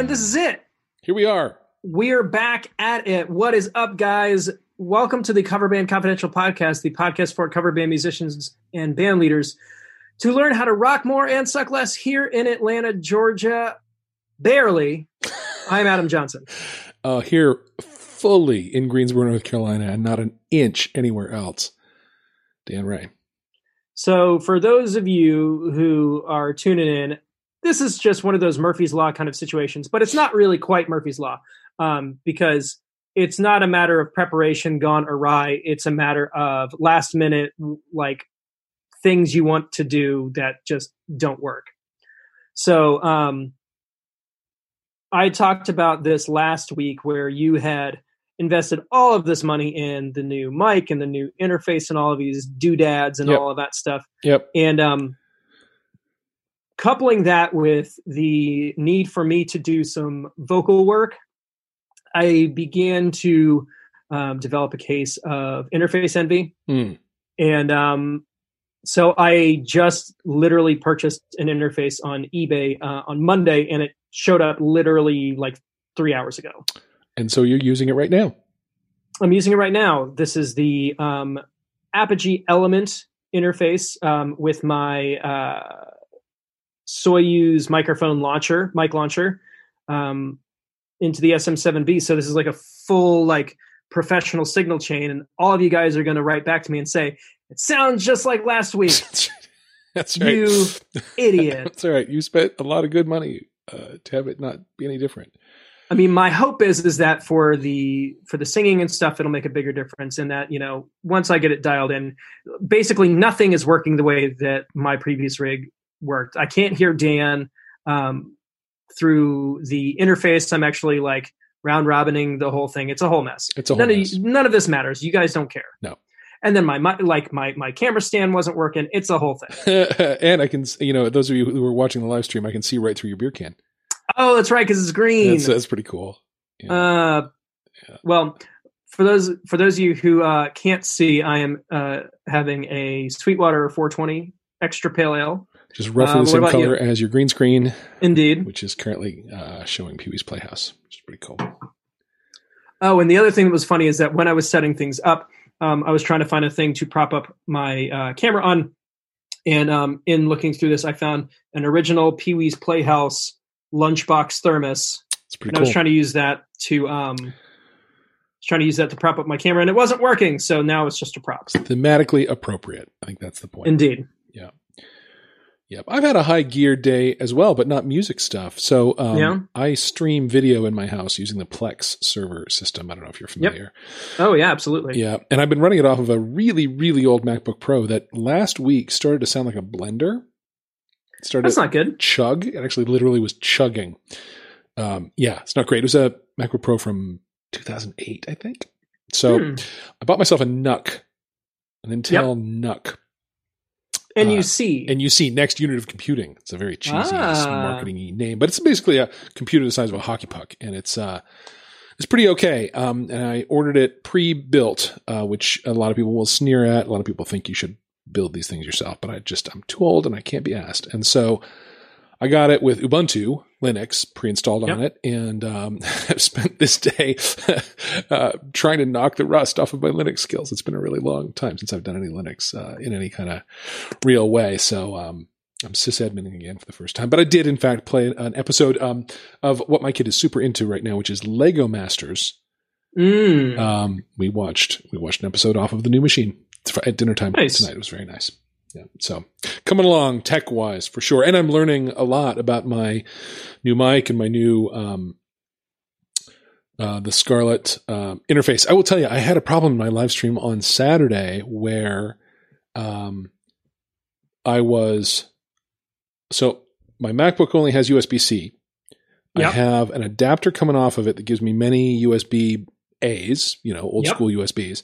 And this is it. Here we are. We're back at it. What is up, guys? Welcome to the Cover Band Confidential podcast, the podcast for cover band musicians and band leaders to learn how to rock more and suck less here in Atlanta, Georgia. Barely. I'm Adam Johnson. Uh, here, fully in Greensboro, North Carolina, and not an inch anywhere else. Dan Ray. So, for those of you who are tuning in, this is just one of those Murphy's Law kind of situations, but it's not really quite Murphy's Law um, because it's not a matter of preparation gone awry. It's a matter of last minute, like things you want to do that just don't work. So, um, I talked about this last week where you had invested all of this money in the new mic and the new interface and all of these doodads and Yep. all of that stuff. Yep. And um, coupling that with the need for me to do some vocal work, I began to um, develop a case of interface envy. Hmm. And um, so I just literally purchased an interface on eBay uh, on Monday, and it showed up literally like three hours ago. And so you're using it right now. I'm using it right now. This is the um, Apogee Element interface um, with my uh, Soyuz microphone launcher, mic launcher, um, into the SM7B. So this is like a full like professional signal chain, and all of you guys are going to write back to me and say it sounds just like last week. That's right. You idiot. That's all right. You spent a lot of good money uh, to have it not be any different. I mean, my hope is is that for the for the singing and stuff, it'll make a bigger difference. In that, you know, once I get it dialed in, basically nothing is working the way that my previous rig worked. I can't hear Dan um, through the interface. I'm actually like round robining the whole thing. It's a whole mess. It's a whole none mess. of none of this matters. You guys don't care. No. And then my, my like my my camera stand wasn't working. It's a whole thing. and I can, you know, those of you who were watching the live stream, I can see right through your beer can. Oh, that's right, because it's green. That's, that's pretty cool. Yeah. Uh, Yeah. well, for those for those of you who uh, can't see, I am uh, having a Sweetwater 420 extra pale ale. Just roughly uh, the same about you? color as your green screen, Indeed. which is currently uh, showing Pee Wee's Playhouse, which is pretty cool. Oh, and the other thing that was funny is that when I was setting things up, um, I was trying to find a thing to prop up my uh, camera on, and um, in looking through this, I found an original Pee Wee's Playhouse lunchbox thermos, It's pretty and I was trying to use that to um, was trying to use that to prop up my camera, and it wasn't working. So now it's just a prop. Thematically appropriate. I think that's the point. Indeed. Yep. I've had a high gear day as well, but not music stuff. So um, Yeah. I stream video in my house using the Plex server system. I don't know if you're familiar. Oh yeah, absolutely. Yeah. And I've been running it off of a really, really old MacBook Pro that last week started to sound like a blender. It started That's not good. chug. It actually literally was chugging. Um, yeah, it's not great. It was a MacBook Pro from 2008, I think. So Hmm. I bought myself a NUC, an Intel NUC. And uh, you see, And you see Next Unit of Computing. It's a very cheesy Ah. marketing name, but it's basically a computer the size of a hockey puck, and it's uh, it's pretty okay. Um, and I ordered it pre-built, uh, which a lot of people will sneer at. A lot of people think you should build these things yourself, but I just I'm too old and I can't be asked. And so I got it with Ubuntu Linux pre-installed on it, and um, I've spent this day uh, trying to knock the rust off of my Linux skills. It's been a really long time since I've done any Linux uh, in any kind of real way. So um, I'm sysadmining again for the first time. But I did, in fact, play an episode um, of what my kid is super into right now, which is Lego Masters. Mm. Um, we watched we watched an episode off of the new machine at dinner time Nice. tonight. It was very nice. Yeah. So coming along tech wise for sure. And I'm learning a lot about my new mic and my new um uh, the Scarlett um, interface. I will tell you, I had a problem in my live stream on Saturday where um, I was so my MacBook only has USB C. I Yep. have an adapter coming off of it that gives me many USB A's, you know, old Yep. school USBs.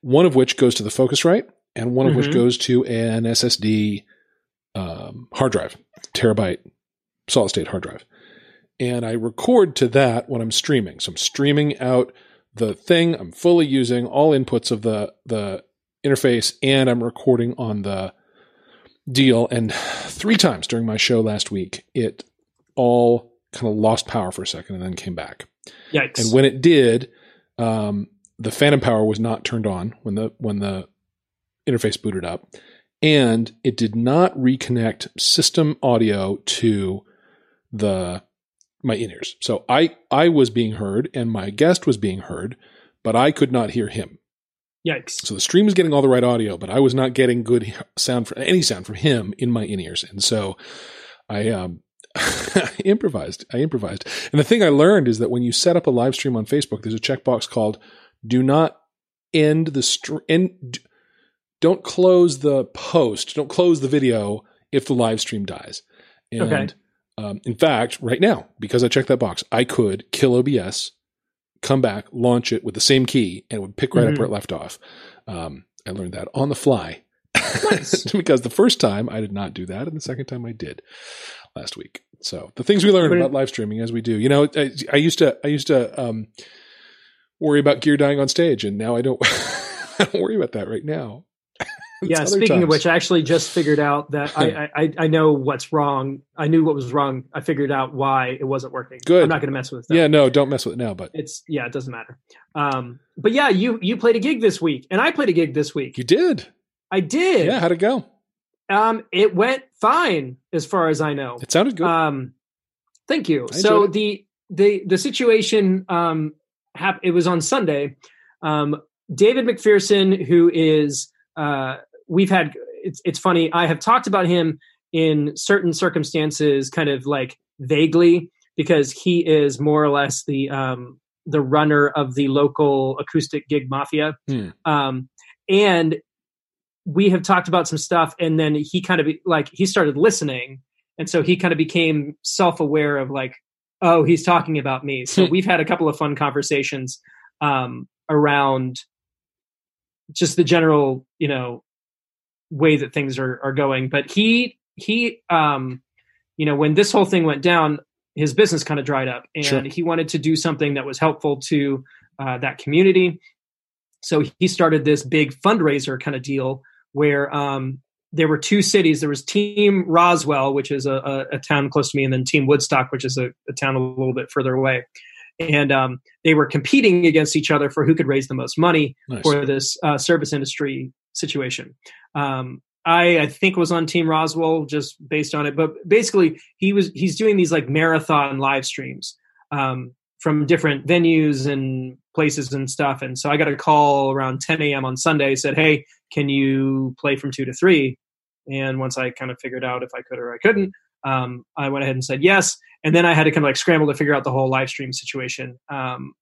One of which goes to the Focusrite, and one of which Mhm. goes to an SSD um, hard drive, terabyte solid state hard drive. And I record to that when I'm streaming. So I'm streaming out the thing. I'm fully using all inputs of the the interface, and I'm recording on the deal. And three times during my show last week, it all kind of lost power for a second and then came back. Yikes! And when it did, um, the phantom power was not turned on when the when the interface booted up, and it did not reconnect system audio to the my in ears. So I I was being heard and my guest was being heard, but I could not hear him. Yikes! So the stream was getting all the right audio, but I was not getting good sound for any sound from him in my in ears, and so I um, I improvised. I improvised. And the thing I learned is that when you set up a live stream on Facebook, there's a checkbox called "Do not end the stream." End, don't close the post. Don't close the video if the live stream dies. And Okay. um, in fact, right now, because I checked that box, I could kill OBS, come back, launch it with the same key, and it would pick right up Mhm. where it left off. Um, I learned that on the fly. Nice. because the first time I did not do that, and the second time I did last week. So the things we learn about live streaming as we do, you know, I, I used to, I used to um, worry about gear dying on stage, and now I don't, I don't worry about that right now. Yeah. Speaking of which, I actually just figured out that I, I I- know what's wrong. I knew what was wrong. I figured out why it wasn't working. Good. I'm not going to mess with it. yeah, no, don't mess with it now. But It's yeah, it doesn't matter. Um, but yeah, you you played a gig this week, and I played a gig this week. you did, I did. yeah. How'd it go? Um, it went fine as far as I know. It sounded good. Um, thank you. So the the the situation um hap- it was on Sunday. Um, David McPherson, who is uh, we've had it's it's funny. I have talked about him in certain circumstances, kind of like vaguely, because he is more or less the um the runner of the local acoustic gig mafia. Hmm. Um, and we have talked about some stuff and then he kind of like he started listening and so he kind of became self-aware of like oh he's talking about me so we've had a couple of fun conversations um, around just the general you know way that things are are going but he he um you know when this whole thing went down his business kind of dried up and Sure. he wanted to do something that was helpful to uh, that community so he started this big fundraiser kind of deal where um, there were two cities. There was Team Roswell, which is a, a, a town close to me, and then Team Woodstock, which is a, a town a little bit further away. And um, they were competing against each other for who could raise the most money nice. for this uh, service industry situation. Um, I, I think was on Team Roswell just based on it, but basically he was he's doing these like marathon live streams um, from different venues and places and stuff. And so I got a call around 10 a.m. on Sunday. Said, "Hey, can you play from two to three? And once I kind of figured out if I could or I couldn't, um, I went ahead and said yes. And then I had to kind of like scramble to figure out the whole live stream situation um,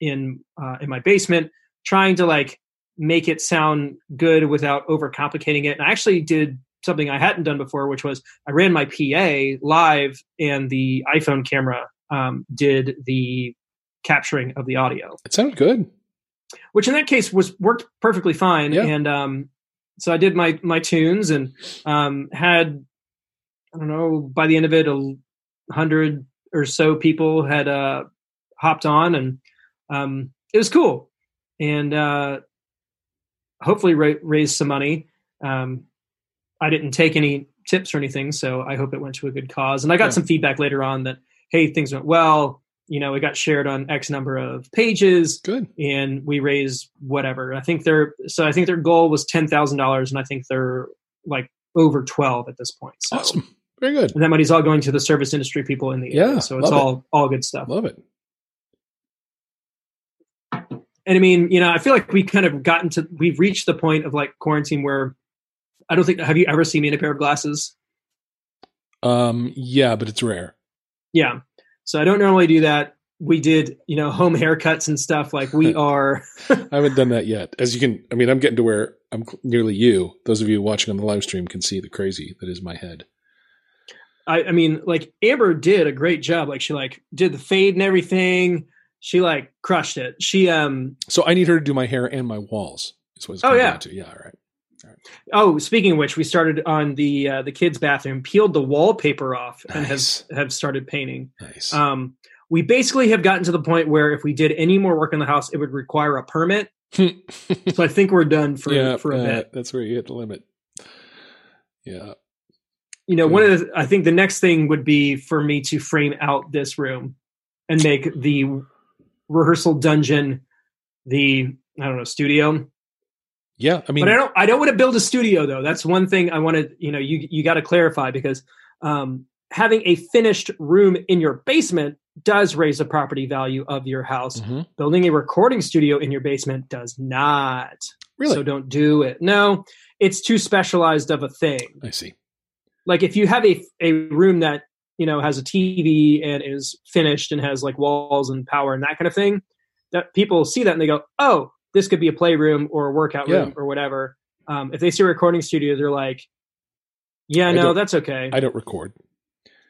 in uh, in my basement, trying to like make it sound good without overcomplicating it. And I actually did something I hadn't done before, which was I ran my PA live, and the iPhone camera um, did the capturing of the audio it sounded good. which in that case was worked perfectly fine. Yeah. And um, so I did my my tunes and um, had I don't know by the end of it a hundred or so people had uh, hopped on and um, it was cool and uh, hopefully ra- raised some money. Um, I didn't take any tips or anything, so I hope it went to a good cause. And I got Yeah. some feedback later on that hey things went well. You know, it got shared on X number of pages Good. and we raised whatever. I think their so I think their goal was ten thousand dollars, and I think they're like over twelve at this point. So, Awesome. Very good. And that money's all going to the service industry people in the Yeah, area. So it's love it. all all good stuff. Love it. And I mean, you know, I feel like we kind of gotten to we've reached the point of like quarantine where I don't think have you ever seen me in a pair of glasses? Um, yeah, but it's rare. Yeah. So I don't normally do that. We did, you know, home haircuts and stuff. Like we are I haven't done that yet. As you can, I mean, I'm getting to where I'm nearly you. Those of you watching on the live stream can see the crazy that is my head. I, I mean, like Amber did a great job. Like she like did the fade and everything. She like crushed it. She um So I need her to do my hair and my walls. Is what it's Oh, yeah. to. Yeah, all right. oh speaking of which, we started on the uh, the kids' bathroom, peeled the wallpaper off, and have have started painting. Nice. Um, we basically have gotten to the point where if we did any more work in the house, it would require a permit. So I think we're done for yeah, for a uh, bit. that's where you hit the limit. Yeah. You know, one of the, I think the next thing would be for me to frame out this room and make the rehearsal dungeon the I don't know studio. Yeah, I mean, but I don't I don't want to build a studio though. That's one thing I want to you know you you got to clarify because um, having a finished room in your basement does raise the property value of your house. Mm-hmm. Building a recording studio in your basement does not. Really? So don't do it. No, it's too specialized of a thing. I see. Like if you have a a room that you know has a TV and is finished and has like walls and power and that kind of thing, that people see that and they go, "Oh, this could be a playroom or a workout room or whatever." Um, if they see a recording studio, they're like, "Yeah, I no, that's okay." I don't record.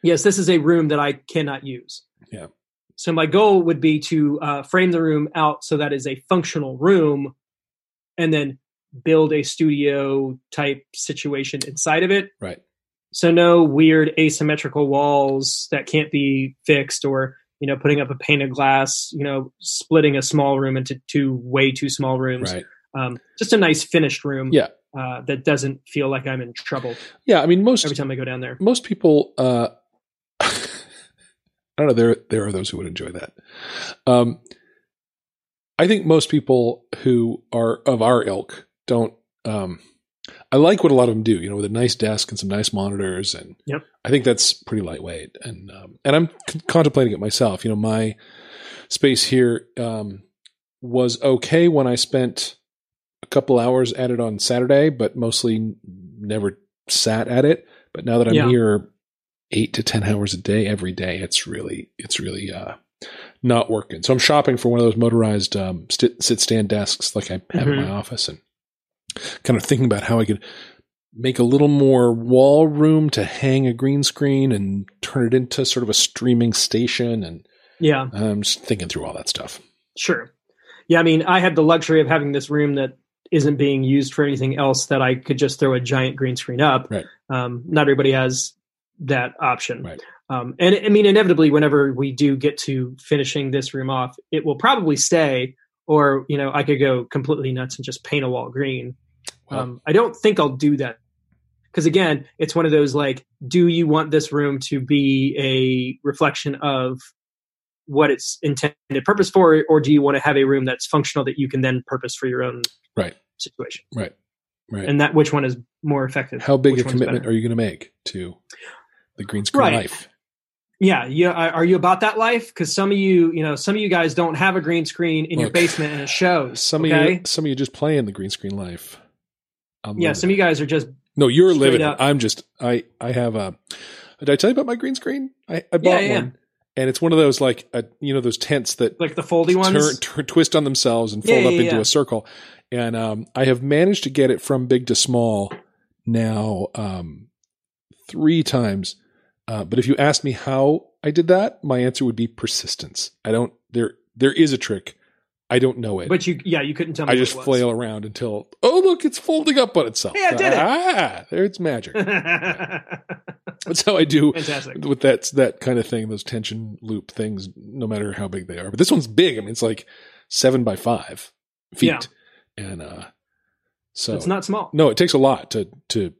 yes, this is a room that I cannot use. Yeah. So my goal would be to uh, frame the room out so that is a functional room, and then build a studio type situation inside of it. Right. So no weird asymmetrical walls that can't be fixed, or you know, putting up a pane of glass, you know, splitting a small room into two way too small rooms. Right. Um, just a nice finished room. Yeah. Uh, that doesn't feel like I'm in trouble Yeah. I mean, most every time I go down there. most people uh i don't know there there are those who would enjoy that um i think most people who are of our ilk don't um i like what a lot of them do you know with a nice desk and some nice monitors and Yep. i think that's pretty lightweight and um and i'm c- contemplating it myself you know my space here um was okay when i spent a couple hours at it on saturday but mostly never sat at it but now that i'm Yeah. here eight to ten hours a day every day it's really it's really uh not working so i'm shopping for one of those motorized um sit, sit stand desks like i have in my office and kind of thinking about how i could make a little more wall room to hang a green screen and turn it into sort of a streaming station and Yeah. i'm just thinking through all that stuff Sure. Yeah, I mean, I have the luxury of having this room that isn't being used for anything else that I could just throw a giant green screen up. Right. Um, not everybody has that option. Right. Um, and I mean, inevitably, whenever we do get to finishing this room off, it will probably stay, or you know, I could go completely nuts and just paint a wall green. Um, I don't think I'll do that because again, it's one of those like, do you want this room to be a reflection of what its intended purpose for, or do you want to have a room that's functional that you can then purpose for your own Right. situation? right right And that which one is more effective? how big a commitment better? are you going to make to the green screen Right. life Yeah, yeah. Are you about that life? Because some of you, you know, some of you guys don't have a green screen in your basement and it shows. some of you some of you just play in the green screen life I'm yeah, living some of you guys are just No, you're living up. I'm just I I have a. Did I tell you about my green screen? I, I bought yeah. one, and it's one of those like uh you know those tents that like the foldy ones. turn, turn twist on themselves and fold yeah, up into yeah. a circle. And um, I have managed to get it from big to small now um, three times. Uh, but if you asked me how I did that, my answer would be persistence. I don't there there is a trick. I don't know it. But you, yeah, you couldn't tell me. I just flail around until oh look, it's folding up on itself. Hey, I did it. Ah, there's magic. That's how I do Fantastic. with that that kind of thing. Those tension loop things, no matter how big they are. But this one's big. I mean, it's like seven by five feet, Yeah. and uh, so it's not small. no, it takes a lot to to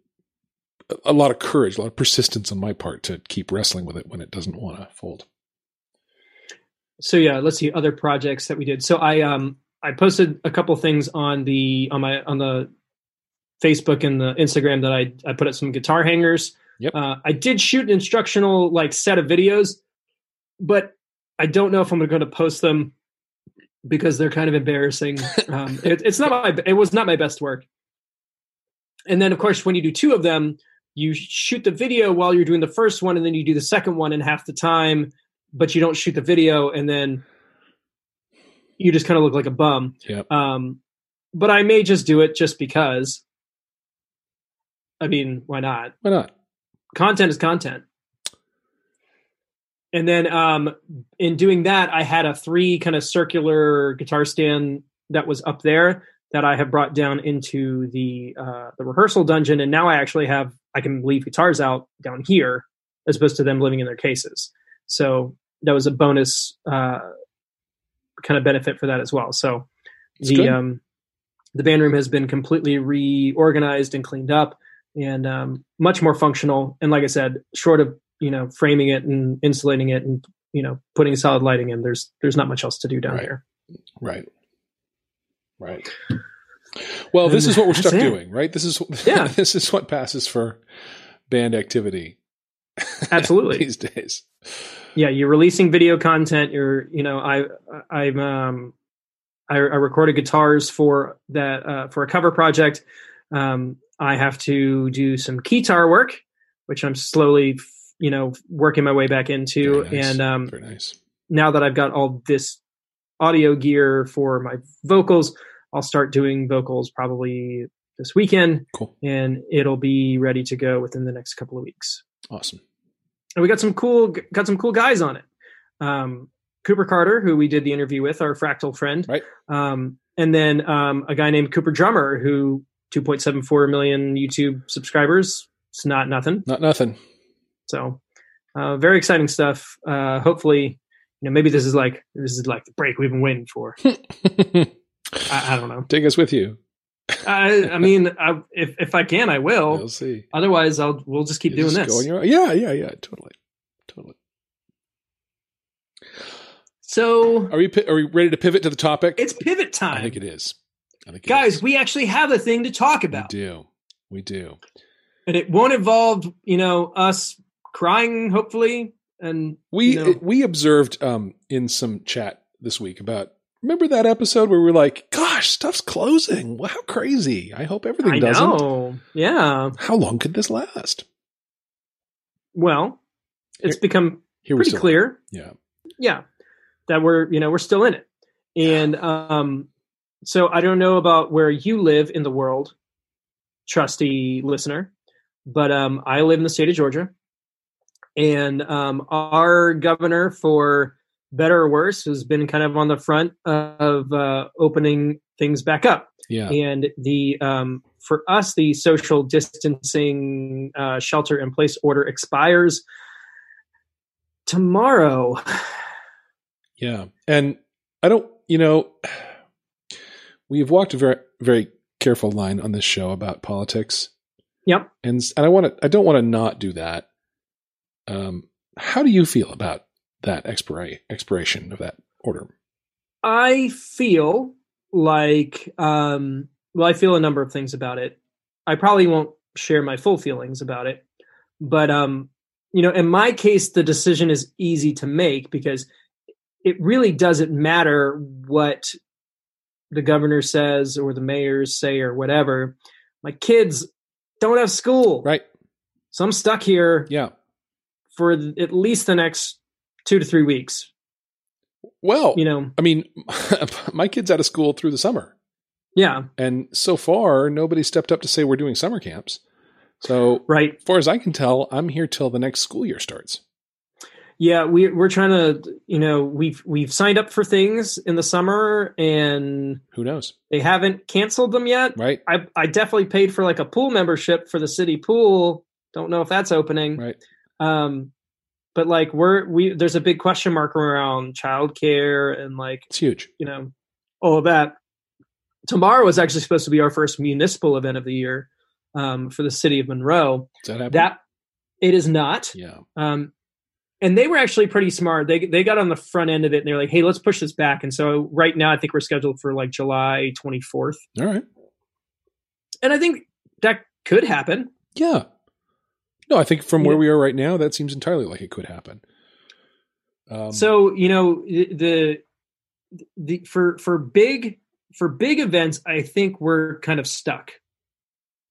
a lot of courage, a lot of persistence on my part to keep wrestling with it when it doesn't want to fold. So yeah let's see other projects that we did. So i um i posted a couple things on the on my on the facebook and the instagram that i i put up some guitar hangers. Yep. uh, i did shoot an instructional like set of videos but i don't know if i'm going to post them because they're kind of embarrassing. Um it, it's not my it was not my best work. And then of course when you do two of them you shoot the video while you're doing the first one and then you do the second one in half the time but you don't shoot the video and then you just kind of look like a bum. Yep. Um, but I may just do it just because. I mean, why not? Why not? Content is content. And then um, in doing that, I had a three kind of circular guitar stand that was up there that I have brought down into the uh, the rehearsal dungeon, and now I actually have I can leave guitars out down here as opposed to them living in their cases. So that was a bonus uh, kind of benefit for that as well. So That's the um, the band room has been completely reorganized and cleaned up. and um, much more functional. And like I said, short of you know framing it and insulating it and you know putting solid lighting in, there's there's not much else to do down Right. here. Right. Right. Well, this is what we're that's stuck it. doing, right? This is Yeah. this is what passes for band activity Absolutely. these days. Yeah you're releasing video content you're you know i i'm um i, I recorded guitars for that uh, for a cover project um i have to do some guitar work which i'm slowly you know working my way back into nice. and um Very nice. now that i've got all this audio gear for my vocals i'll start doing vocals probably this weekend Cool. and it'll be ready to go within the next couple of weeks Awesome. And we got some cool got some cool guys on it. Um, Cooper Carter, who we did the interview with, our fractal friend, Right. Um, and then um, a guy named Cooper Drummer, who 2.74 million YouTube subscribers. It's not nothing. Not nothing. So uh, very exciting stuff. Uh, hopefully, you know, maybe this is like this is like the break we've been waiting for. I, I don't know. Take us with you. I, I mean, I, if if I can, I will. We'll see. Otherwise, I'll we'll just keep You doing just this. your. Yeah, yeah, yeah. Totally. Totally. So Are we are we ready to pivot to the topic? it's pivot time. I think it is. I think guys is. we actually have a thing to talk about. we do. We do. and it won't involve you know us crying hopefully and We you know, we observed um in some chat this week about remember that episode where we were like, "Gosh, stuff's closing. Wow, how crazy! I hope everything i doesn't." know yeah How long could this last? well it's become Here pretty are. clear Yeah. yeah that we're you know we're still in it and um so i don't know about where you live in the world trusty listener but um i live in the state of georgia and um our governor for better or worse has been kind of on the front of uh opening things back up Yeah. and the um, for us the social distancing uh, shelter in place order expires tomorrow Yeah. And I don't, you know, we've walked a very, very careful line on this show about politics. Yep. And, and I want to, I don't want to not do that. Um, how do you feel about that expira- expiration of that order? i feel like um, well i feel a number of things about it i probably won't share my full feelings about it but um you know in my case the decision is easy to make because it really doesn't matter what the governor says or the mayors say or whatever my kids don't have school Right. so i'm stuck here Yeah. for at least the next two to three weeks Well, you know I mean, my kid's out of school through the summer. yeah And so far, nobody stepped up to say we're doing summer camps. So, right as far as I can tell, I'm here till the next school year starts. Yeah, we we're trying to, you know, we've we've signed up for things in the summer and Who knows? they haven't canceled them yet. Right. I I definitely paid for like a pool membership for the city pool. Don't know if that's opening. Right. Um but like we're we there's a big question mark around childcare and like, It's huge. you know, all of that. Tomorrow is actually supposed to be our first municipal event of the year um, for the city of Monroe. That? That it is not. yeah. Um, and they were actually pretty smart. They they got on the front end of it and they're like, "Hey, let's push this back." And so right now, I think we're scheduled for like July 24th, All right. and I think that could happen. Yeah. No, I think from where we are right now, that seems entirely like it could happen. Um, so you know the the for for big for big events, I think we're kind of stuck,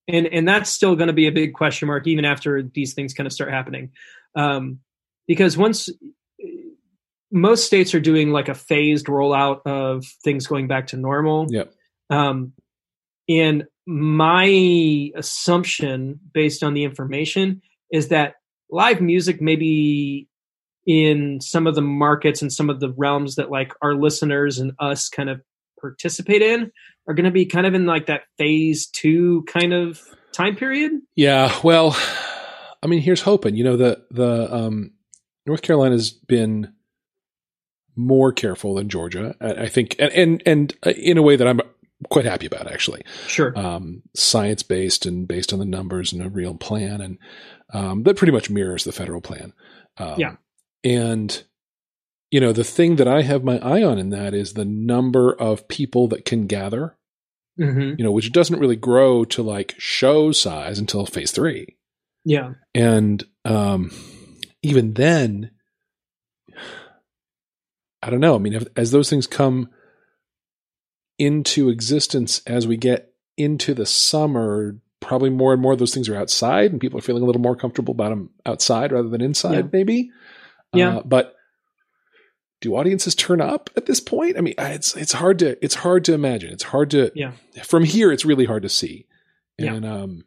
and and that's still going to be a big question mark even after these things kind of start happening, um, because once most states are doing like a phased rollout of things going back to normal. Yep. Um, and my assumption, based on the information, is that live music maybe in some of the markets and some of the realms that like our listeners and us kind of participate in are going to be kind of in like that phase two kind of time period. yeah. Well, I mean, here's hoping. You know, the the um, North Carolina's been more careful than Georgia. I, I think, and and and uh, in a way that I'm quite happy about actually. Sure. Um, science based and based on the numbers and a real plan, and um, that pretty much mirrors the federal plan. Um, Yeah. And you know, the thing that I have my eye on in that is the number of people that can gather. hmm You know, which doesn't really grow to like show size until phase three. Yeah. And um, even then, I don't know. I mean, if, as those things come into existence as we get into the summer, probably more and more of those things are outside, and people are feeling a little more comfortable about them outside rather than inside, Yeah. maybe. Yeah. Uh, but do audiences turn up at this point? I mean, it's it's hard to it's hard to imagine. It's hard to Yeah. from here. It's really hard to see. Yeah. And um,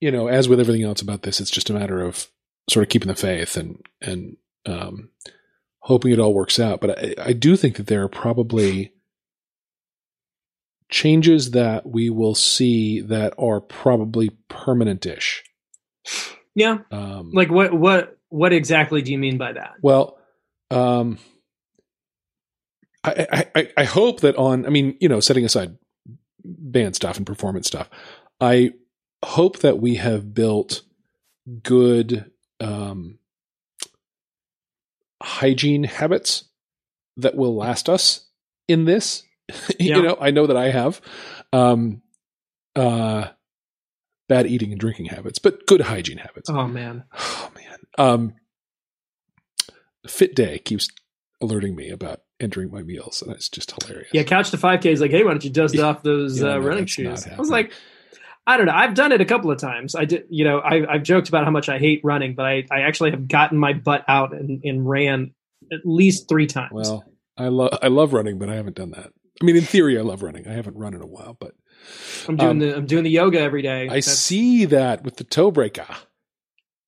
you know, as with everything else about this, it's just a matter of sort of keeping the faith and and um, hoping it all works out. But I, I do think that there are probably changes that we will see that are probably permanent-ish. Yeah. Um, Like what what what exactly do you mean by that? well, um, I, I, I- hope that on, I mean, you know, setting aside band stuff and performance stuff, I hope that we have built good um, hygiene habits that will last us in this. Yeah. you know, I know that I have um, uh, bad eating and drinking habits, but good hygiene habits. Oh man. Oh man. Um Fit Day keeps alerting me about entering my meals, and it's just hilarious. Yeah, couch to 5K is like, hey, why don't you dust Yeah. off those Yeah, uh, no, running shoes? I was like, I don't know. I've done it a couple of times. I did, you know, I, I've joked about how much I hate running, but I, I actually have gotten my butt out and, and ran at least three times. Well, I love I love running, but I haven't done that. I mean, in theory, I love running. I haven't run in a while, but I'm doing um, the I'm doing the yoga every day. I That's- see that with the toe breaker.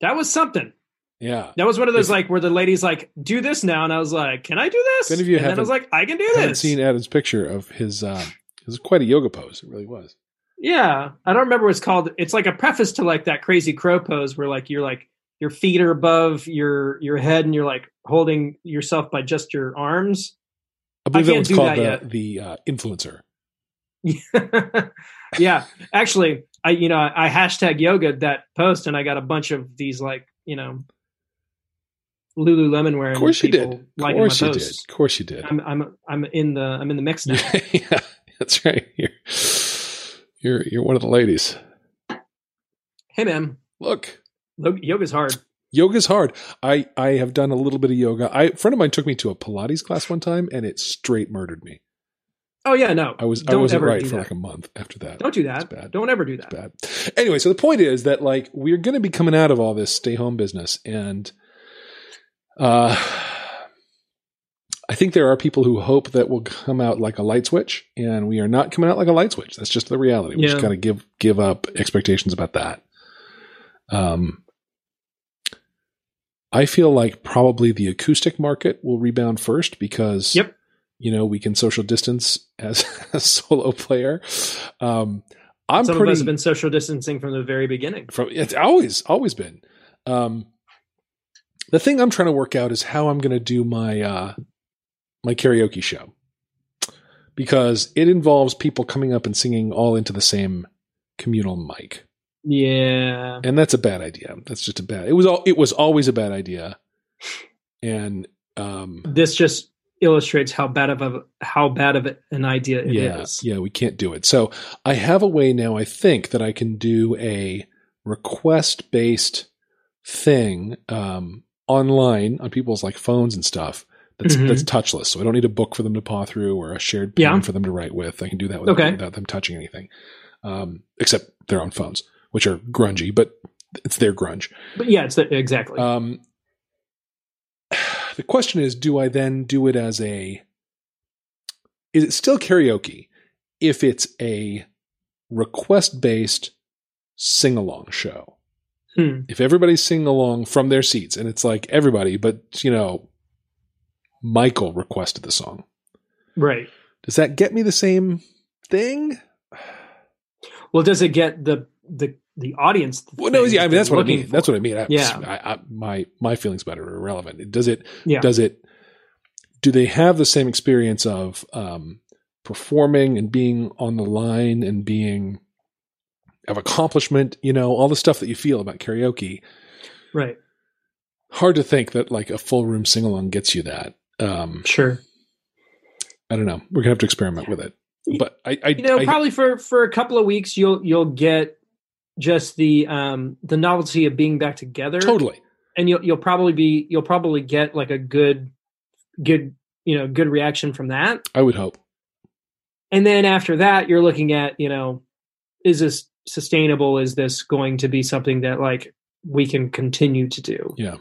that was something. Yeah, That was one of those If- like where the lady's like, "Do this now," and I was like, "Can I do this?" Any of you and then I was like, "I can do this. Seen Adam's picture of his. Um, it was quite a yoga pose. It really was. Yeah, I don't remember what it's called. It's like a preface to like that crazy crow pose where like you're like your feet are above your your head and you're like holding yourself by just your arms. I believe I that do called that the, the uh, influencer. yeah, actually, I you know I hashtag yoga that post and I got a bunch of these like you know Lululemon wearing. Of course you did. people Of course you did. Of course you did. I'm I'm I'm in the I'm in the mix now. yeah, that's right. You're, you're you're one of the ladies. hey man, Look, lo- yoga's hard. Yoga's hard. I I have done a little bit of yoga. I a friend of mine took me to a Pilates class one time, and it straight murdered me. Oh yeah, no, I was I Don't wasn't ever right for that. like a month after that. don't do It's that. bad. Don't ever do It's that. bad. Anyway, so the point is that like we're going to be coming out of all this stay home business, and uh, I think there are people who hope that we'll come out like a light switch, and we are not coming out like a light switch. That's just the reality. We just Yeah. got to give give up expectations about that. Um, I feel like probably the acoustic market will rebound first because Yep. you know we can social distance as a solo player. Um, I'm Some pretty of us have been social distancing from the very beginning. from it's always always been. Um, the thing I'm trying to work out is how I'm going to do my uh, my karaoke show because it involves people coming up and singing all into the same communal mic, Yeah, and that's a bad idea. That's just a bad. It was all. It was always a bad idea, and um, this just illustrates how bad of a how bad of an idea it is. yeah, yeah, we can't do it. So I have a way now. I think that I can do a request based thing um, online on people's like phones and stuff. That's Mhm. that's touchless. So I don't need a book for them to paw through or a shared pen Yeah. for them to write with. I can do that without, Okay. without them touching anything, um, except their own phones, which are grungy, but it's their grunge. But yeah, it's the, exactly. Um, the question is, do I then do it as a? Is it still karaoke if it's a request based sing along show? Hmm. If everybody's singing along from their seats, and it's like everybody, but you know, Michael requested the song. Right. Does that get me the same thing? Well, does it get the the the audience? Well, no, yeah, I mean that's what I mean. That's what I mean. I, Yeah. I, I, my my feelings about it are irrelevant. Does it Yeah. does it do they have the same experience of um, performing and being on the line and being of accomplishment, you know, all the stuff that you feel about karaoke. Right. Hard to think that like a full room sing along gets you that. Um, Sure. I don't know. We're gonna have to experiment with it. But I, I You know, I- probably for for a couple of weeks you'll you'll get just the um the novelty of being back together. totally. And you'll you'll probably be you'll probably get like a good good you know, good reaction from that. I would hope. And then after that you're looking at, you know, is this sustainable? Is this going to be something that like we can continue to do? Yeah.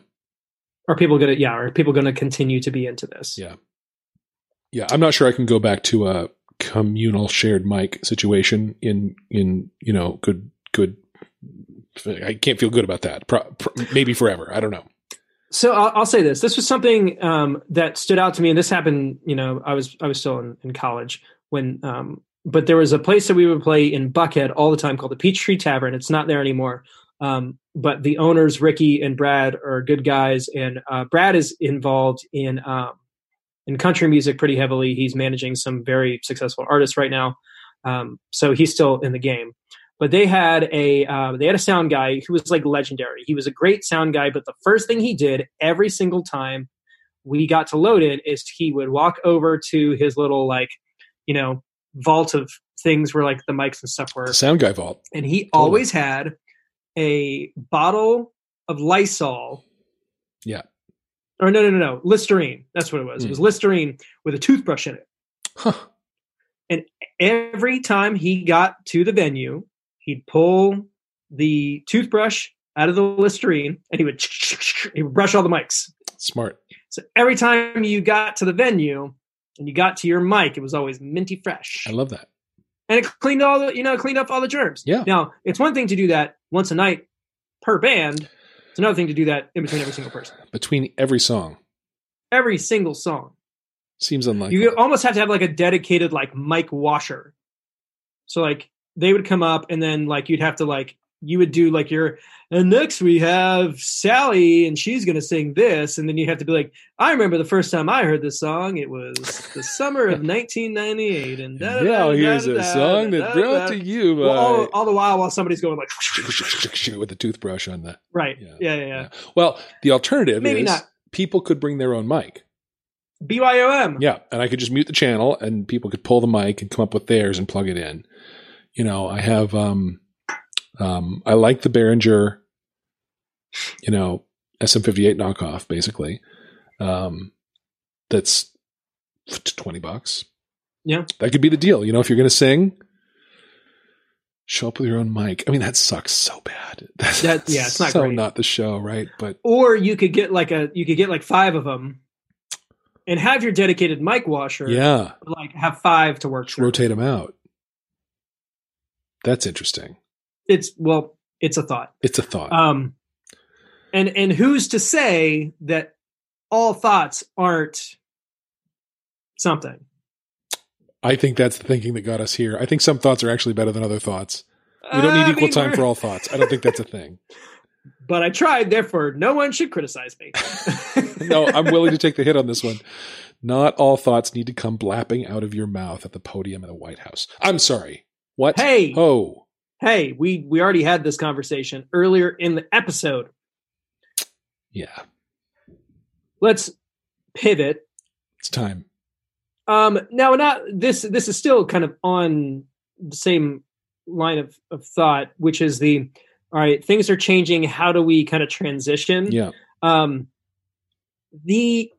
Are people gonna yeah, are people gonna continue to be into this? Yeah. Yeah. I'm not sure I can go back to a communal shared mic situation in in you know good good. I can't feel good about that. Pro, pro, maybe forever. I don't know. So I'll, I'll say this: this was something um, that stood out to me, and this happened. You know, I was I was still in, in college when, um, but there was a place that we would play in Buckhead all the time called the Peachtree Tavern. It's not there anymore, um, but the owners Ricky and Brad are good guys, and uh, Brad is involved in um, in country music pretty heavily. He's managing some very successful artists right now, um, so he's still in the game but they had a uh, they had a sound guy who was like legendary. He was a great sound guy, but the first thing he did every single time we got to load in is he would walk over to his little like you know vault of things where like the mics and stuff were, sound guy vault. and he always had a bottle of Lysol. Yeah. Or no, no, no, no, Listerine. That's what it was. It was Listerine with a toothbrush in it. Huh. And every time he got to the venue, he'd pull the toothbrush out of the Listerine and he would he would brush all the mics. Smart. So every time you got to the venue and you got to your mic, it was always minty fresh. I love that. and it cleaned all the you know cleaned up all the germs. Yeah. Now it's one thing to do that once a night per band. It's another thing to do that in between every single person, Between every song. every single song. Seems unlikely. You almost have to have like a dedicated like mic washer. So like they would come up and then like you'd have to like you would do like your and next we have Sally and she's gonna sing this and then you have to be like I remember the first time I heard this song it was the summer of 1998 and da- now here's a song that brought to you by well, all, all the while while somebody's going like with a toothbrush on that. right Yeah. yeah yeah, yeah. Well, the alternative Maybe is not. people could bring their own mic. BYOM Yeah, and I could just mute the channel, and people could pull the mic and come up with theirs and plug it in. You know, I have, um, um, I like the Behringer, you know, SM58 knockoff, basically. Um, that's twenty bucks. Yeah. that could be the deal. You know, if you're going to sing, show up with your own mic. I mean, that sucks so bad. That's That- yeah, it's not so great. not the show, right? But or you could get like a you could get like five of them and have your dedicated mic washer yeah, like have five to work through. rotate them out. That's interesting. it's well it's a thought It's a thought. um and and who's to say that all thoughts aren't something I think that's the thinking that got us here. I think some thoughts are actually better than other thoughts. We don't need I equal mean, time for all thoughts. I don't think that's a thing. but i tried therefore no one should criticize me No, I'm willing to take the hit on this one. Not all thoughts need to come blapping out of your mouth at the podium in the White House. I'm sorry. What? hey Oh, hey we we already had this conversation earlier in the episode yeah. let's pivot It's time. Um, now, not this. This is still kind of on the same line of, of thought, which is the all right. Things are changing. How do we kind of transition? Yeah. Um, the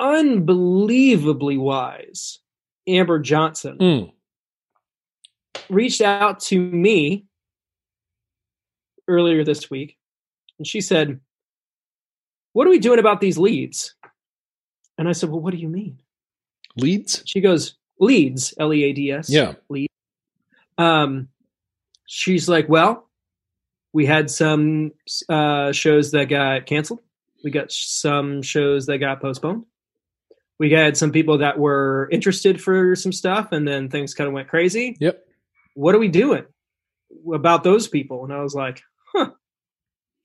unbelievably wise Amber Johnson Mm. Reached out to me earlier this week, and she said, "What are we doing about these leads?" And I said, "Well, what do you mean?" Leads? She goes, "Leads, L E A D S." Yeah. Leads. Um, she's like, well, we had some uh, shows that got canceled. We got some shows that got postponed. We had some people that were interested for some stuff, and then things kind of went crazy. Yep. What are we doing about those people? And I was like, huh.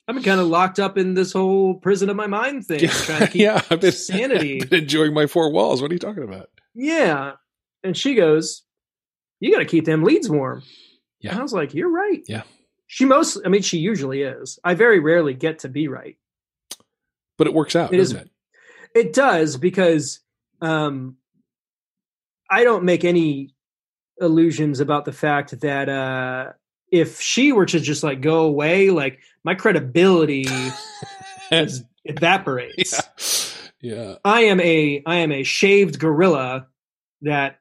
I've been kind of locked up in this whole prison of my mind thing, trying to keep yeah. I've been, sanity. I've been enjoying my four walls. What are you talking about? Yeah. And she goes, You got to keep them leads warm. Yeah. And I was like, You're right. Yeah. She most, I mean, she usually is. I very rarely get to be right. But it works out, It doesn't is- it? It does because um, I don't make any illusions about the fact that uh, if she were to just like go away, like my credibility just evaporates. yeah. Yeah. I am a I am a shaved gorilla that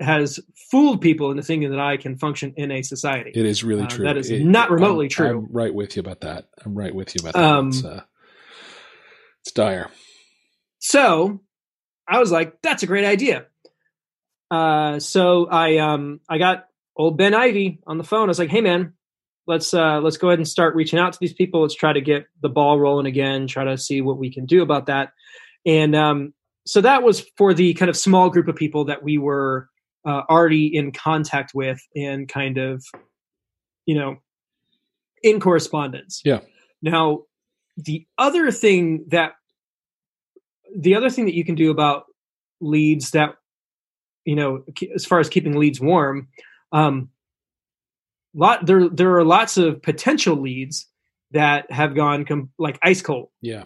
has fooled people into thinking that I can function in a society. It is really Uh, true. that is It- not remotely I'm- true. I'm right with you about that. I'm right with you about that. Um, it's, uh, it's dire. So I was like, that's a great idea. Uh, so I um I got old Ben Ivy on the phone. I was like, hey man, let's uh let's go ahead and start reaching out to these people. Let's try to get the ball rolling again, try to see what we can do about that. And um so that was for the kind of small group of people that we were uh, already in contact with and kind of you know in correspondence. Yeah. Now the other thing that the other thing that you can do about leads that you know as far as keeping leads warm um lot there there are lots of potential leads that have gone com- like ice cold Yeah.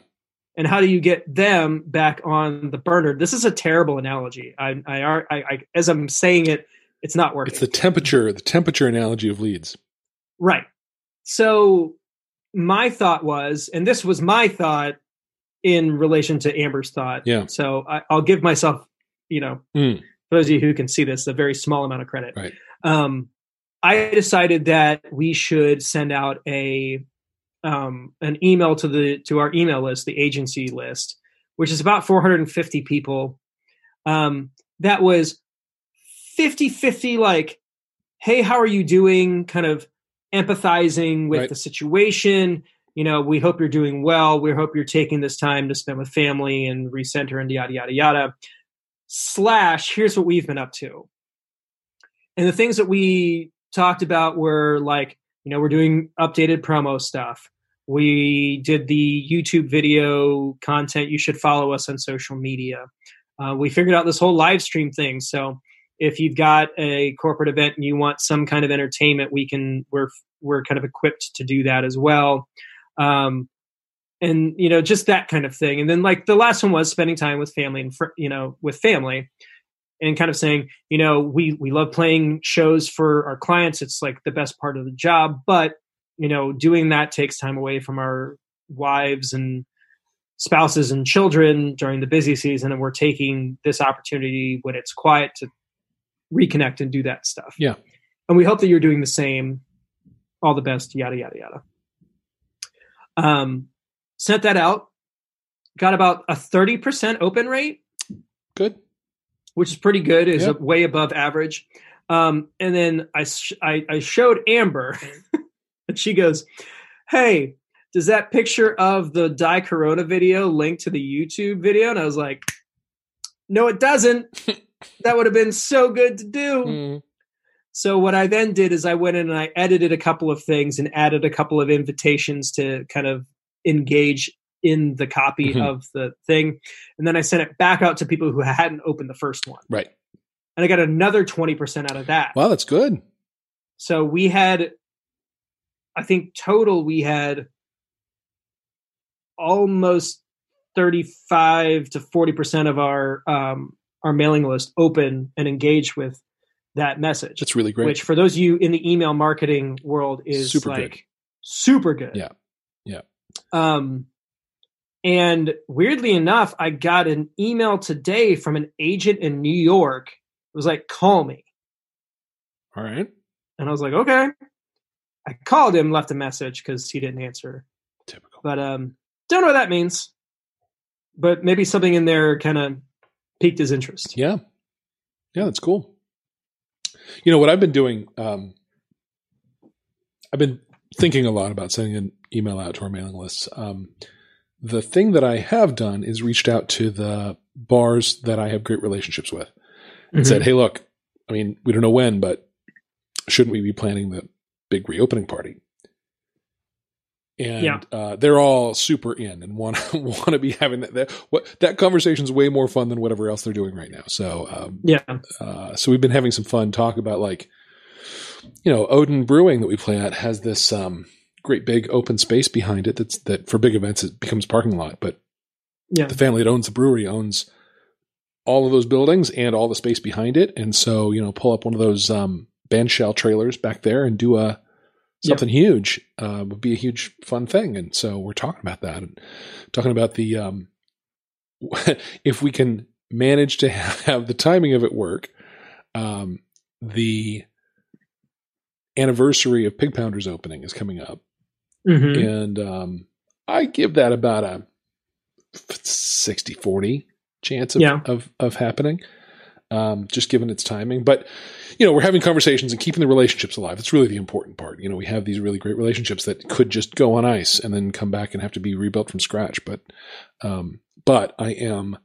and how do you get them back on the burner this is a terrible analogy i i, are- I, I as i'm saying it it's not working It's the temperature, the temperature analogy of leads. Right. So my thought was, and this was my thought in relation to Amber's thought. Yeah. So I, I'll give myself, you know, Mm. For those of you who can see this, a very small amount of credit. Right. Um, I decided that we should send out a um, an email to the to our email list, the agency list, which is about 450 people. Um, that was 50 50 like hey how are you doing kind of empathizing with Right. the situation you know we hope you're doing well we hope you're taking this time to spend with family and recenter and yada yada yada slash here's what we've been up to. And the things that we talked about were like you know we're doing updated promo stuff. We did the youtube video content. You should follow us on social media. Uh, we figured out this whole live stream thing. So if you've got a corporate event and you want some kind of entertainment we can we're we're kind of equipped to do that as well. Um and you know just that kind of thing. And then like the last one was spending time with family and fr- you know with family and kind of saying you know we we love playing shows for our clients. It's like the best part of the job. But you know doing that takes time away from our wives and spouses and children during the busy season and we're taking this opportunity when it's quiet to reconnect and do that stuff. Yeah. and we hope that you're doing the same. All the best. Yada yada yada. Um sent that out got about a 30% open rate Good. which is pretty good is Yeah. way above average um and then i sh- i, I showed amber and she goes hey does that picture of the die corona video link to the youtube video and i was like no it doesn't that would have been so good to do Mm. so what I then did is I went in and I edited a couple of things and added a couple of invitations to kind of engage in the copy Mhm. of the thing. And then I sent it back out to people who hadn't opened the first one. Right. And I got another 20% out of that. Wow, that's good. So we had I think total we had almost 35 to 40% of our um our mailing list open and engage with that message That's really great. which for those of you in the email marketing world is Super like good. super good. Yeah. Um and weirdly enough, I got an email today from an agent in New York. It was like, call me. All right. And I was like, okay. I called him, left a message because he didn't answer. Typical. But um don't know what that means. But maybe something in there kind of piqued his interest. Yeah. Yeah, that's cool. You know what I've been doing? Um, I've been thinking a lot about sending an email out to our mailing lists. Um, the thing that I have done is reached out to the bars that I have great relationships with and Mhm. said, "Hey, look, I mean, we don't know when, but shouldn't we be planning the big reopening party?" and Yeah. uh, they're all super in and want want to be having that. That, what, that conversation's way more fun than whatever else they're doing right now. So, um, Yeah. uh, so we've been having some fun talk about like, you know, Oden Brewing that we play at has this um, great big open space behind it. That's that for big events it becomes parking lot, but Yeah. the family that owns the brewery owns all of those buildings and all the space behind it. And so, you know, pull up one of those um, band shell trailers back there and do a something huge uh, would be a huge fun thing. And so we're talking about that and talking about the um, if we can manage to have the timing of it work, um, the anniversary of Pig Pounders opening is coming up hmm and um, I give that about a 60 40 chance of, Yeah. of, of happening, um, just given its timing. But, you know, we're having conversations and keeping the relationships alive. It's really the important part. You know, we have these really great relationships that could just go on ice and then come back and have to be rebuilt from scratch. But, um, but I am,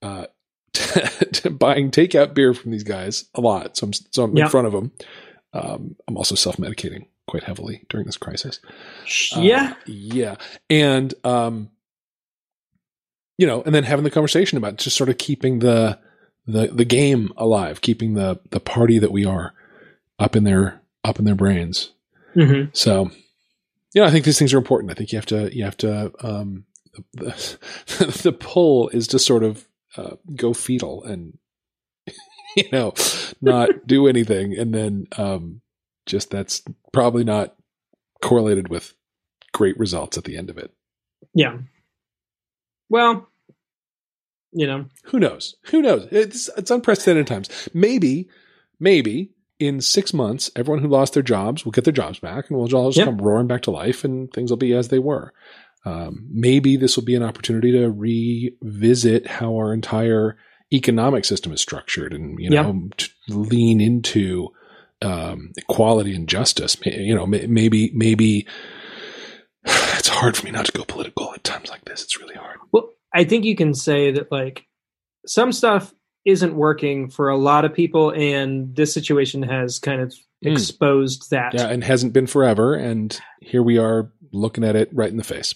uh, buying takeout beer from these guys a lot. So I'm, so I'm Yeah. in front of them. Um, I'm also self medicating quite heavily during this crisis. Uh, Yeah. yeah. And, um, you know, and then having the conversation about just sort of keeping the, the, the game alive, keeping the, the party that we are up in their, up in their brains. hmm So, yeah, I think these things are important. I think you have to, you have to, um, the, the pull is to sort of, uh, go fetal and, you know, not do anything. And then, um, just that's probably not correlated with great results at the end of it. Yeah. Well, you know, Who knows? Who knows? It's it's unprecedented times. Maybe, maybe in six months, everyone who lost their jobs will get their jobs back, and we'll all just Yep. come roaring back to life, and things will be as they were. Um, maybe this will be an opportunity to revisit how our entire economic system is structured, and you know, to lean into um, equality and justice. You know, maybe maybe it's hard for me not to go political at times like this. It's really hard. well, I think you can say that like some stuff isn't working for a lot of people, and this situation has kind of Mm. exposed that. Yeah, and hasn't been forever. And here we are looking at it right in the face.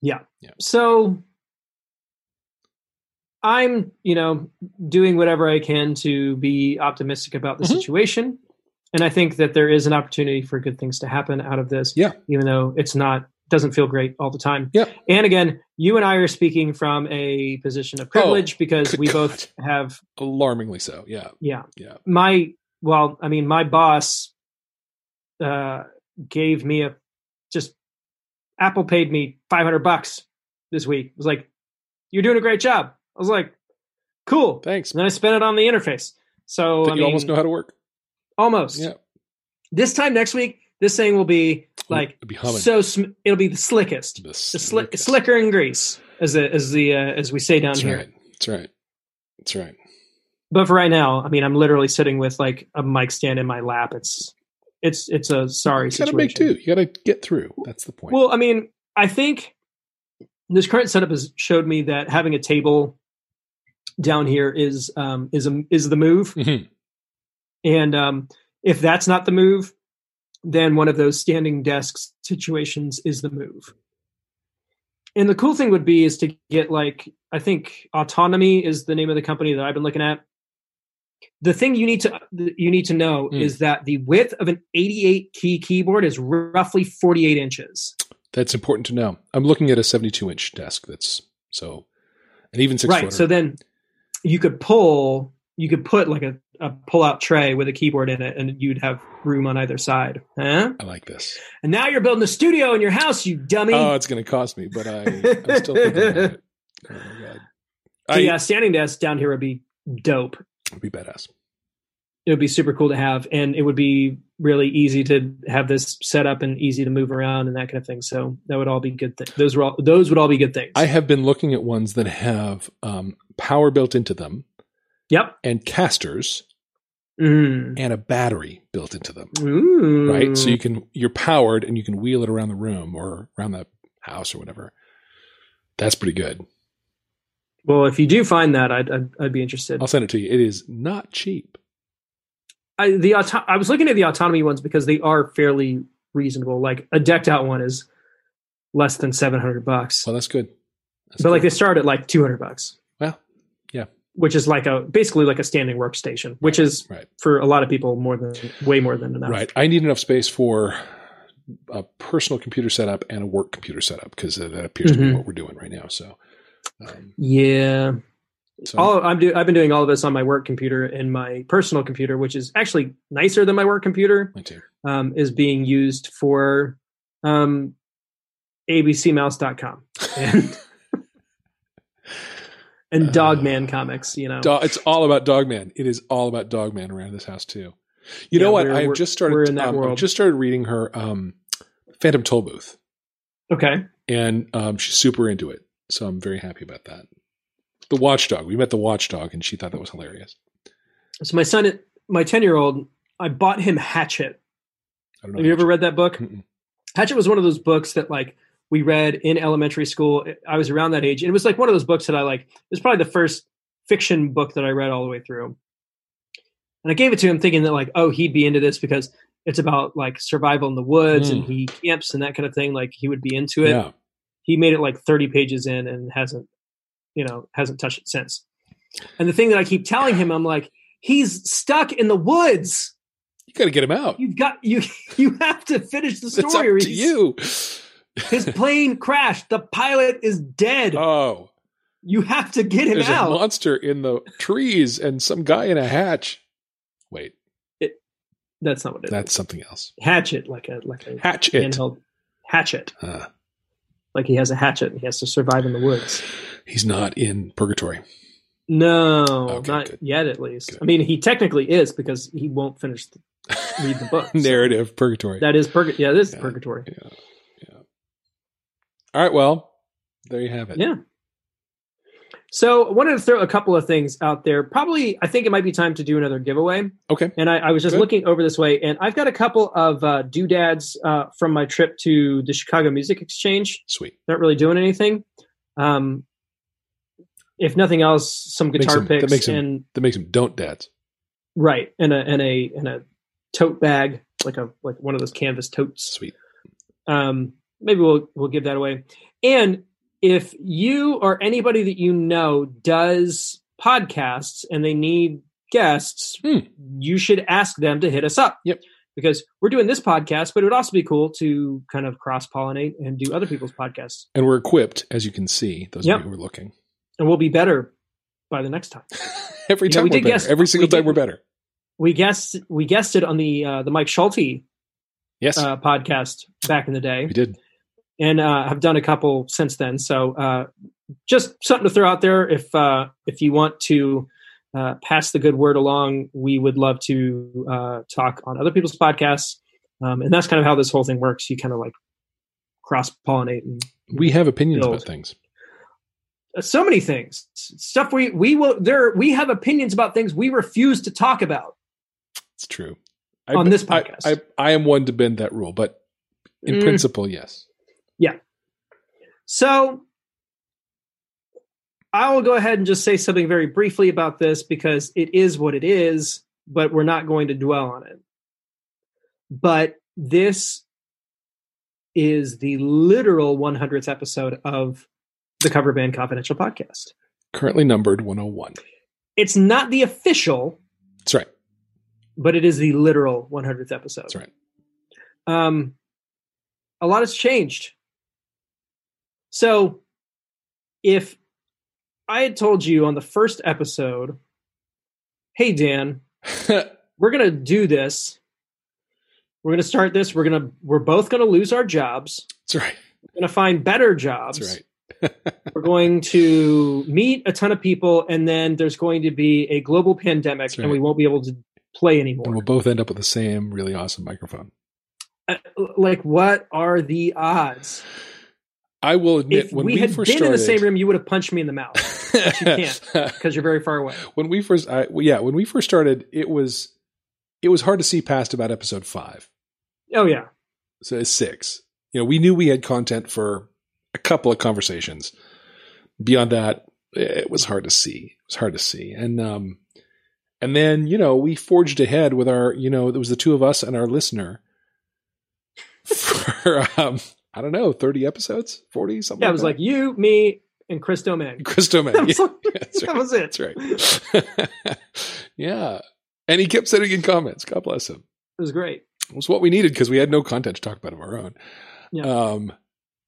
Yeah. Yeah. So I'm, you know, doing whatever I can to be optimistic about the Mhm. situation. And I think that there is an opportunity for good things to happen out of this. Yeah. Even though it's not doesn't feel great all the time. Yep. And again, you and I are speaking from a position of privilege because Oh, good we God. both have Alarmingly so. Yeah. yeah. Yeah. My well, I mean, my boss uh gave me a just Apple paid me 500 bucks this week. It was like, "You're doing a great job." I was like, "Cool." Thanks. And then I spent it on the interface. So I you mean, almost know how to work. almost. Yeah. This time next week, this thing will be like It'd be so. Sm- it'll be the slickest, The the slick, slicker in grease, as the as the uh, as we say down That's here. right. That's right. That's right. But for right now, I mean, I'm literally sitting with like a mic stand in my lap. It's it's it's a sorry You gotta situation. make do. You gotta get through. That's the point. Well, I mean, I think this current setup has showed me that having a table down here is um, is a, is the move, Mhm. and um, if that's not the move, then one of those standing desks situations is the move. And the cool thing would be is to get like I think autonomy is the name of the company that I've been looking at. The thing you need to you need to know Mm. is that the width of an 88 key keyboard is roughly 48 inches. That's important to know. I'm looking at a 72 inch desk. That's so, and even six right footer. so then you could pull you could put like a, a pull out tray with a keyboard in it and you'd have room on either side huh I like this. and now you're building a studio in your house you dummy Oh, it's going to cost me, but I, I'm still thinking about it. Oh my god, I, yeah standing desk down here would be dope it'd be badass. it would be super cool to have and it would be really easy to have this set up and easy to move around and that kind of thing so that would all be good things those were all those would all be good things I have been looking at ones that have um, power built into them yep and casters mm. and a battery built into them. Ooh. Right, so you can you're powered and you can wheel it around the room or around the house or whatever. That's pretty good. well if you do find that i'd, I'd, I'd be interested I'll send it to you. It is not cheap. I the auto- I was looking at the autonomy ones because they are fairly reasonable. Like a decked out one is less than 700 bucks. Well, that's good. That's but like they start at like 200 bucks. Well, yeah. Which is like a basically like a standing workstation, which is right. for a lot of people more than way more than enough. Right. I need enough space for a personal computer setup and a work computer setup because that appears to be Mhm. what we're doing right now. So, um, Yeah. So all I'm do I've been doing all of this on my work computer and my personal computer, which is actually nicer than my work computer, um, is being used for um, abcmouse.com and and Uh, Dogman comics. You know, Do- it's all about Dogman. It is all about Dogman around this house too. You Yeah, know what? I've just started. we're in that um, I've just started reading her um, Phantom Tollbooth, okay, and um, she's super into it. So I'm very happy about that. The Watchdog. We met the Watchdog, and she thought that was hilarious. so my son, my ten year old, I bought him Hatchet. I don't know. Have you ever read that book? Mm-mm. Hatchet was one of those books that like we read in elementary school. I was around that age, and it was like one of those books that I like. It was probably the first fiction book that I read all the way through. And I gave it to him thinking that like, oh, he'd be into this because it's about like survival in the woods and Mm. he camps and that kind of thing. Like he would be into it. Yeah. He made it like 30 pages in and hasn't, you know, hasn't touched it since. And the thing that I keep telling him, I'm like, he's stuck in the woods. You got to get him out. You've got you you have to finish the story. It's up to you. his plane crashed. The pilot is dead. Oh, you have to get him there's out. a monster in the trees and some guy in a hatch. Wait, That's not what it is. that's something else. hatchet, like a like a Hatch it. handheld hatchet. Uh, Like he has a hatchet and he has to survive in the woods. He's not in purgatory. No, Okay, not good. yet. At least, Good. I mean, he technically is because he won't finish the, read the book. so Narrative purgatory. that is purgatory. Yeah, this is purgatory. yeah, yeah. All right. Well, there you have it. Yeah. So I wanted to throw a couple of things out there. Probably, I think it might be time to do another giveaway. Okay. And I, I was just Good. looking over this way, and I've got a couple of uh, doodads uh, from my trip to the Chicago Music Exchange. Sweet. Not really doing anything. Um, if nothing else, some Makes guitar them- that makes them- and That makes him don't dads. right, and a and a and a tote bag, like a like one of those canvas totes. Sweet. um, maybe we'll we'll give that away. And if you or anybody that you know does podcasts and they need guests, Hmm. you should ask them to hit us up. Yep. Because we're doing this podcast, but it would also be cool to kind of cross pollinate and do other people's podcasts. And we're equipped, as you can see. Those Yep. of you who are looking. And we'll be better by the next time. Every You know, time we are did better. guess- Every single we time did- we're better. We guessed we guessed it on the uh, the Mike Schulte Yes, uh, podcast back in the day. we did. and uh, have done a couple since then. So uh, just something to throw out there. If uh, if you want to uh, pass the good word along, we would love to uh, talk on other people's podcasts, um, and that's kind of how this whole thing works. You kind of like cross pollinate and We have opinions Build. about things. So many things, stuff we we will there we have opinions about things we refuse to talk about. It's true. On this I- podcast. I, I, am one to bend that rule, but in Mm. principle, yes. Yeah so I will go ahead and just say something very briefly about this because it is what it is, but we're not going to dwell on it. But this is the literal 100th episode of the Cover Band Confidential podcast. Currently numbered 101. It's not the official, That's right. but it is the literal 100th episode. That's right. um, a lot has changed. So, if I had told you on the first episode, hey, Dan, we're going to do this. We're going to start this. We're going to, we're both going to lose our jobs. That's right. We're going to find better jobs. That's right. We're going to meet a ton of people, and then there's going to be a global pandemic, That's and we won't be able to play anymore. And we'll both end up with the same really awesome microphone. Uh, like, what are the odds? I will admit, if when we, we, had been started, in the same room, you would have punched me in the mouth but you can't. because you're very far away. when we first, I, yeah, when we first started, it was it was hard to see past about episode five. Oh yeah, So it's six. You know, we knew we had content for a couple of conversations. Beyond that, it was hard to see. It was hard to see. And um and then, you know, we forged ahead with our, you know, it was the two of us and our listener for um I don't know, 30 episodes, 40, something. Yeah, like it was that. like you, me, and Chris Doman. Chris Doman. That was, Yeah, like- that was it. That's right. yeah. And he kept sending in comments. God bless him. It was great. It was what we needed because we had no content to talk about of our own. Yeah. Um,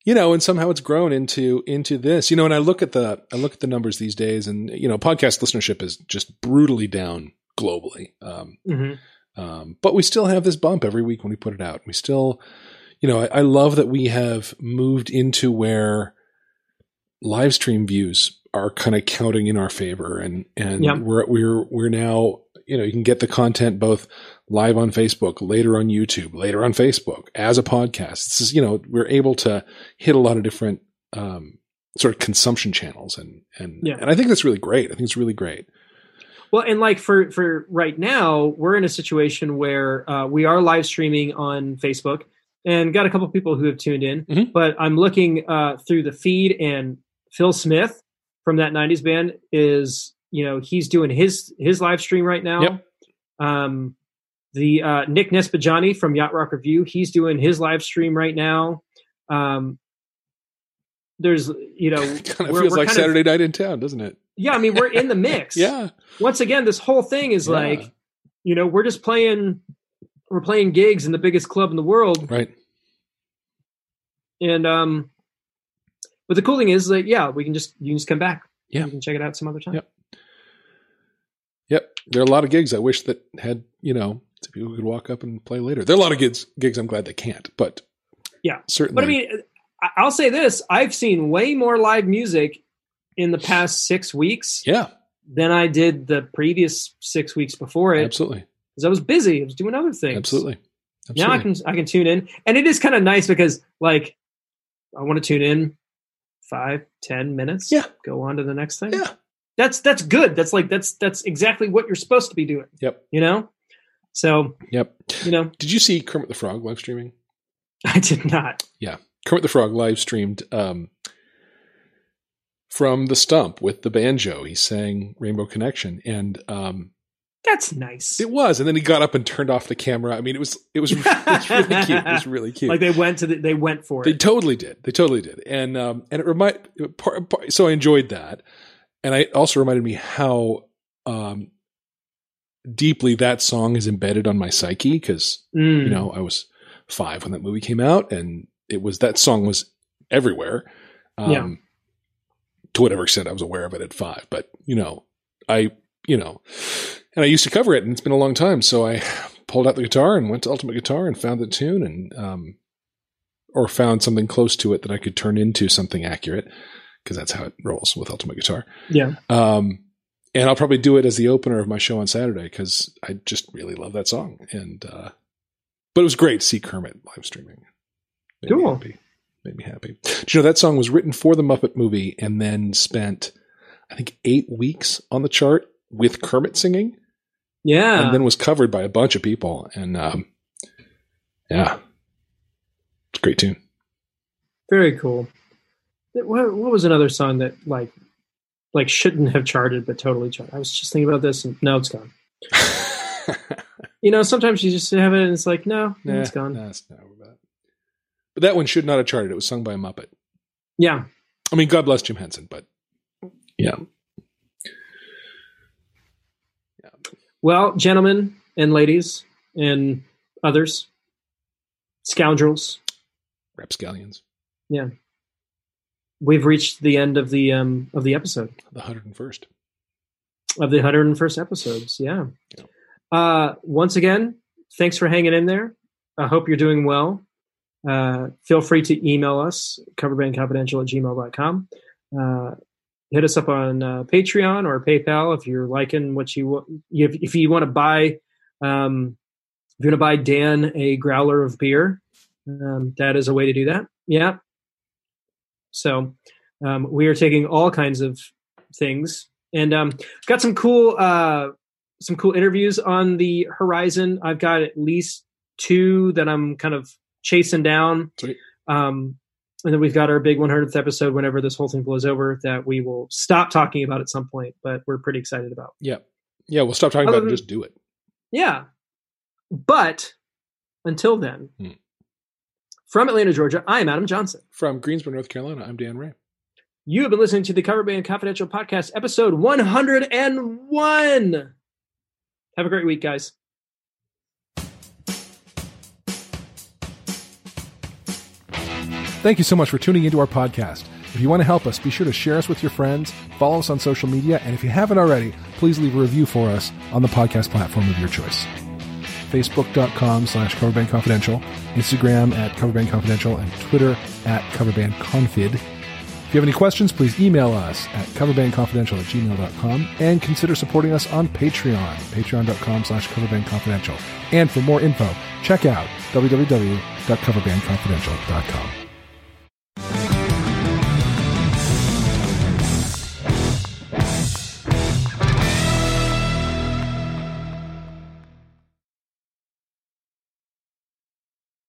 you know, and somehow it's grown into into this. You know, and I look at the I look at the numbers these days, and you know, podcast listenership is just brutally down globally. Um, hmm um, but we still have this bump every week when we put it out. We still, you know, I, I love that we have moved into where live stream views are kind of counting in our favor, and and Yeah. we're we're we're now, you know, you can get the content both live on Facebook, later on YouTube, later on Facebook as a podcast. This is, you know, we're able to hit a lot of different um, sort of consumption channels, and and Yeah. and I think that's really great. I think it's really great. Well, and like for for right now, we're in a situation where uh, we are live streaming on Facebook, and got a couple people who have tuned in. Mhm. But I'm looking uh, through the feed, and Phil Smith from that '90s band is, you know, he's doing his his live stream right now. Yep. Um, the uh, Nick Niespodziani from Yacht Rock Review, he's doing his live stream right now. Um, there's, you know, kind of we're- feels we're like kind of- Saturday night in town, doesn't it? yeah, I mean, we're in the mix Yeah. once again, this whole thing is Yeah. like, you know, we're just playing, we're playing gigs in the biggest club in the world, Right. and um, but the cool thing is that yeah, we can just you can just come back, Yeah. you can check it out some other time. Yep. Yep. There are a lot of gigs I wish that had, you know, so people could walk up and play later. There are a lot of gigs gigs I'm glad they can't, but Yeah. certainly. But I mean, I'll say this: I've seen way more live music in the past six weeks yeah, than I did the previous six weeks before it absolutely, because I was busy, I was doing other things. absolutely, now I can I can tune in, and it is kind of nice because like I want to tune in five ten minutes. Yeah. go on to the next thing. Yeah. that's that's good. That's like that's that's exactly what you're supposed to be doing. Yep. You know, so Yep. you know Did you see Kermit the Frog live streaming? I did not. Yeah, Kermit the Frog live streamed um, from the stump with the banjo. He sang Rainbow Connection, and um, That's nice. it was. And then he got up and turned off the camera. I mean, it was it was, it was really cute. It was really cute. like they went to the, they went for They it. They totally did. They totally did. And um, and it remind so I enjoyed that, and I also reminded me how um deeply that song is embedded on my psyche because Mm. you know I was five when that movie came out, and it was that song was everywhere. Um, Yeah. To whatever extent I was aware of it at five, but you know, I you know, and I used to cover it, and it's been a long time, so I pulled out the guitar and went to Ultimate Guitar and found the tune, and um, or found something close to it that I could turn into something accurate because that's how it rolls with Ultimate Guitar. yeah. Um, and I'll probably do it as the opener of my show on Saturday because I just really love that song. And uh, but it was great to see Kermit live streaming. Made Cool. Me happy. Made me happy. Do you know that song was written for the Muppet movie and then spent, I think, eight weeks on the chart with Kermit singing, Yeah. and then was covered by a bunch of people. And um, yeah, it's a great tune. Very cool. What, what was another song that like like shouldn't have charted but totally charted? I was just thinking about this and no, it's gone. You know, sometimes you just have it and it's like, no, Nah, it's gone. nah, it's not over that. But that one should not have charted. It was sung by a Muppet. Yeah. I mean, God bless Jim Henson, but yeah. yeah. Well, gentlemen and ladies and others, scoundrels, Rapscallions, we've reached the end of the um of the episode the 101st. of the 101st episodes. Yeah. Yeah. Uh, once again, thanks for hanging in there. I hope you're doing well. Uh, feel free to email us, coverbandconfidential at gmail.com. Uh, hit us up on uh, Patreon or PayPal if you're liking what you wa- if, if you want to buy um, if you want to buy Dan a growler of beer, um, that is a way to do that. Yeah. So um, we are taking all kinds of things and um, got some cool uh, some cool interviews on the horizon. I've got at least two that I'm kind of chasing down. Um, and then we've got our big 100th episode whenever this whole thing blows over that we will stop talking about at some point, but we're pretty excited about. Yeah. Yeah. We'll stop talking Other about it and just do it. Yeah. But until then, Hmm. From Atlanta, Georgia, I am Adam Johnson. From Greensboro, North Carolina, I'm Dan Ray. You have been listening to the Cover Band Confidential Podcast, episode 101. Have a great week, guys. Thank you so much for tuning into our podcast. If you want to help us, be sure to share us with your friends, follow us on social media, and if you haven't already, please leave a review for us on the podcast platform of your choice. Facebook.com slash CoverbandConfidential, Instagram at CoverbandConfidential, and Twitter at CoverbandConfid. If you have any questions, please email us at coverbandconfidential at gmail.com and consider supporting us on Patreon, patreon.com slash coverbandconfidential. And for more info, check out www.coverbandconfidential.com.